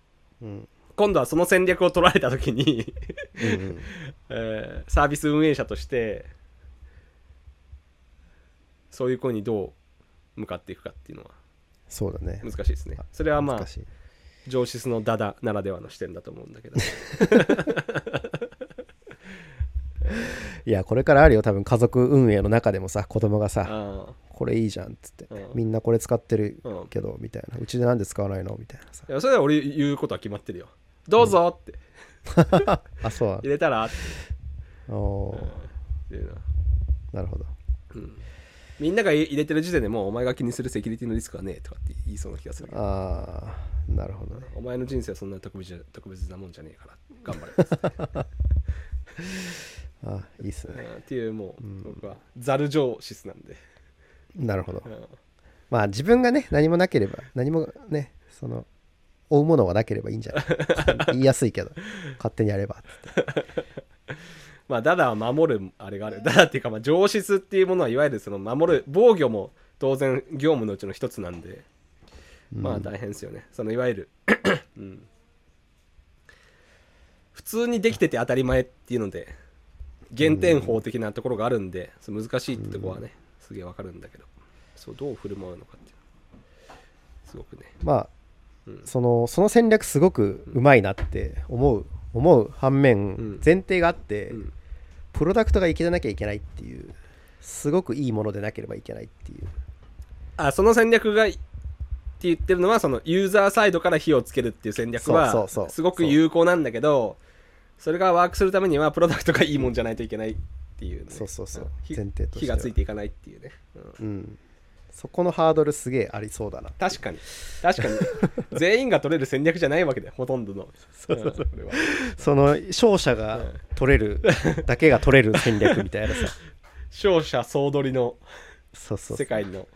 うん。今度はその戦略を取られた時に、うん <laughs> えーサービス運営者としてそういう声にどう向かっていくかっていうのはそうだね。難しいですね。それはまあ上質のダダならではの視点だと思うんだけど。<laughs> いやこれからあるよ。多分家族運営の中でもさ子供がさ。あこれいいじゃんっつってうん。みんなこれ使ってるけどみたいな。うちでなんで使わないのみたいなさ。いやそれは俺言うことは決まってるよ。どうぞって。<laughs> あそう。入れたらって。おー。いうの。なるほど。うん。みんなが入れてる時点でもうお前が気にするセキュリティのリスクはねえとかって言いそうな気がするああなるほどね。お前の人生はそんな特別特別なもんじゃねえから頑張れ。<laughs> あいいっすね。うん。っていうもう、うん。僕はザル上質なんで、なるほど。うん。まあ自分がね何もなければ何もねその追うものはなければいいんじゃない？<laughs> 言いやすいけど勝手にやればって。<laughs> まあダダは守るあれがある。ダダっていうかまあ上質っていうものはいわゆるその守る防御も当然業務のうちの一つなんで。まあ大変ですよね、そのいわゆる、<laughs> うん、普通にできてて当たり前っていうので減点法的なところがあるんで、そう難しいってとこはね、すげえわかるんだけど。そうどう振る舞うのかっていう。すごくね。まあ、うん。そのその戦略すごくうまいなって思う思う反面、ん。前提があって、うん。プロダクトが生きてなきゃいけないっていうすごくいいものでなければいけないっていう。あその戦略がいって言ってるのはそのユーザーサイドから火をつけるっていう戦略はすごく有効なんだけどそれがワークするためにはプロダクトがいいもんじゃないといけないっていう、ね、そうそうそう。前提として火はがついていかないっていうね、うん。うん。そこのハードルすげえありそうだな。確かに。確かに。<laughs> 全員が取れる戦略じゃないわけでほとんどの。そうそうこれは。その勝者がうん。取れるだけが取れる戦略みたいなさ。<laughs> 勝者総取りのそうそう世界の。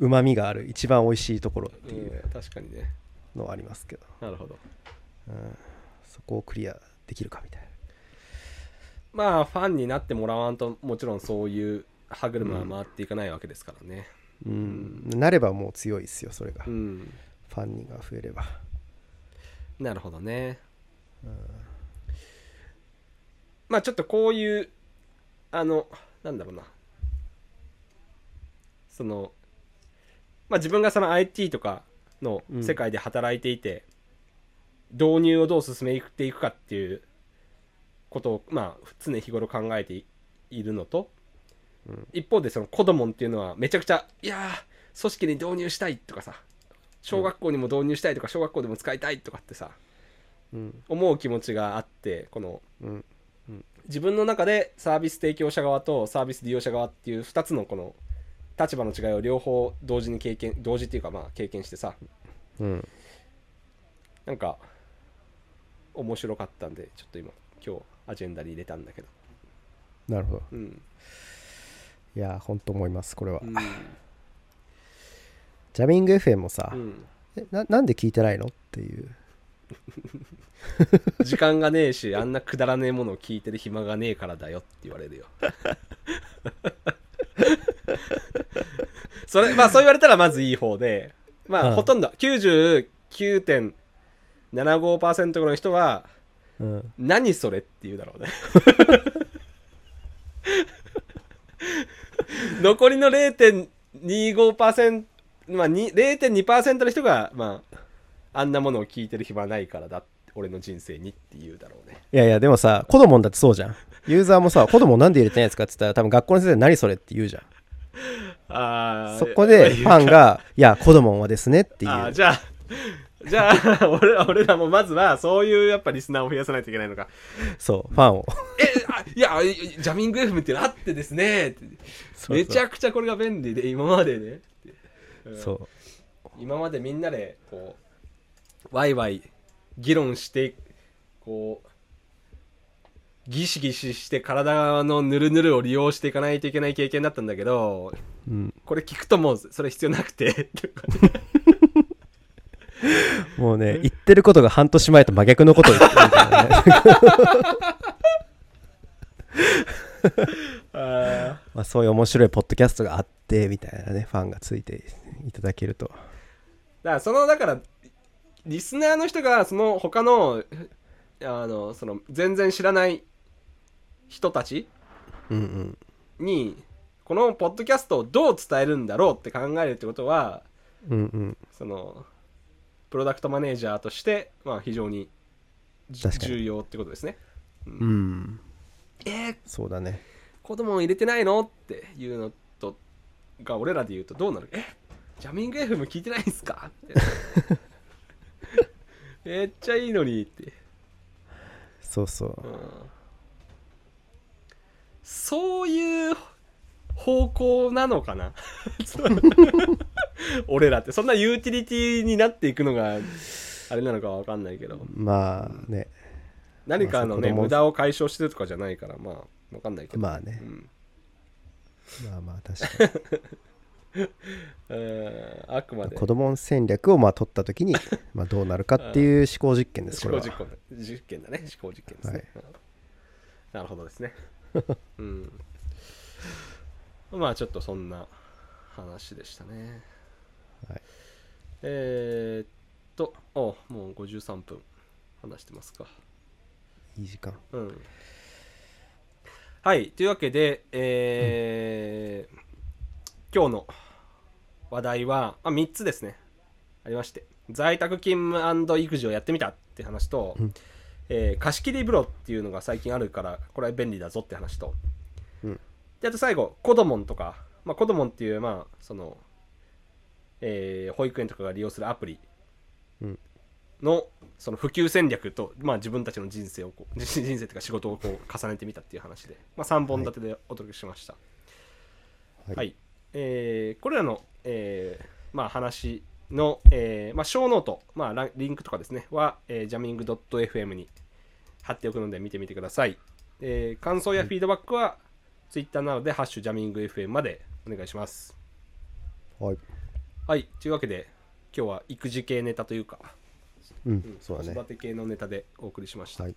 うまみがある一番美味しいところっていううん確かにね。のはありますけど、なるほど。うん、そこをクリアできるかみたいなまあファンになってもらわんともちろんそういう歯車は回っていかないわけですからね。うん、なればもう強いですよそれが、フうん。ァンが増えれば。なるほどね、まあちょっとこういうあのなんだろうな。そのまあ自分がその IT とかの世界で働いていて、導入をどう進めていくかっていうことをまあ常日頃考えていいるのと、一方でその子供っていうのはめちゃくちゃいやー組織に導入したいとかさ小学校にも導入したいとか小学校でも使いたいとかってさうん。思う気持ちがあってこのうん。自分の中でサービス提供者側とサービス利用者側っていう2つのこの立場の違いを両方同時に経験同時っていうかまあ経験してさうん。なんか面白かったんでちょっと今今日アジェンダに入れたんだけど。なるほど。うん、いや本当思いますこれは、うん。ジャミング FM もさ、うん。えななんで聞いてないの？っていう。<laughs> 時間がねえしあんなくだらねえものを聞いてる暇がねえからだよって言われるよ。<laughs> それまあそう言われたらまずいい方でまあ、うん。ほとんど99.75%ぐらいの人はうん。何それって言うだろうね。<laughs> 残りの0.25%まあに0.2%の人がまああんなものを聞いてる暇ないからだ俺の人生にって言うだろうね。いやいやでもさ子供だってそうじゃん。ユーザーもさ子供なんで入れてないんですかって言ったら多分学校の先生何それって言うじゃん。あーそこでファンが「いや子供はですね」っていう。じゃあ <laughs> じゃあ <laughs> 俺ら俺らもまずはそういうやっぱリスナーを増やさないといけないのか。そうファンを。えあいやいジャミング FM ってあってですね。ってそう。めちゃくちゃこれが便利で今までね。う。ん。そう今までみんなでこうワイワイ議論してこうギシギシして体のヌルヌルを利用していかないといけない経験だったんだけどうん。これ聞くともうそれ必要なくて <laughs> もうね言ってることが半年前と真逆のことを言ってるみたいなね。あまあそういう面白いポッドキャストがあってみたいなねファンがついていただけると。だからそのだからリスナーの人がその他のあのその全然知らない人たちうんうん。にこのポッドキャストをどう伝えるんだろうって考えるってことはうんうん。そのプロダクトマネージャーとして、まあ、非常に重要ってことですね。うん。えー、そうだね。子供を入れてないの？っていうのとが俺らで言うとどうなる？えジャミング FM 聞いてないんすか？って。<laughs> めっちゃいいのにって、そうそう。うん。そういう方向なのかな？<laughs> <laughs> 俺らって。そんなユーティリティになっていくのがあれなのかわかんないけど。まあね。何かのねまあ無駄を解消してるとかじゃないからまあわかんないけど、まあね。うん。まあまあ確かうん <laughs> あくまで。に子供戦略をまあ取った時に <laughs> まあどうなるかっていう思考実験ですこれは。思考実験実験だね。思考実験ですね、うんなるほどですね。うん。まあちょっとそんな話でしたねはい。えー、っとおもう53分話してますか。いい時間。うん。はいというわけでえー今日の話題は、あ、3つですね。ありまして在宅勤務育児をやってみたって話と、うん。えー貸し切り風呂っていうのが最近あるからこれは便利だぞって話と、うん。であと最後子どもんとか、まあ、子どもんっていうまあその、えー保育園とかが利用するアプリうん。のその普及戦略と、まあ、自分たちの人生をこう <laughs> 人生というか仕事をこう重ねてみたっていう話で、まあ、3本立てでお届けしました。はい。はい、えーこれらの、えーまあ、話の、えーまあ、 show note、まあ、リンクとかですねは、えー、 Jamming.fm に貼っておくので見てみてください、えー感想やフィードバックは、ツイッターなので「ハッシュ Jamming FM」までお願いします。はいはいというわけで今日は育児系ネタというか、うんうんそうだね。子育て系のネタでお送りしました。はい。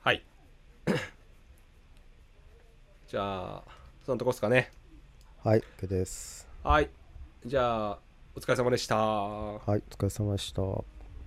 はい。<coughs> じゃあそのとこですかね。はい OK です。はい。じゃあお疲れ様でした。はいお疲れ様でした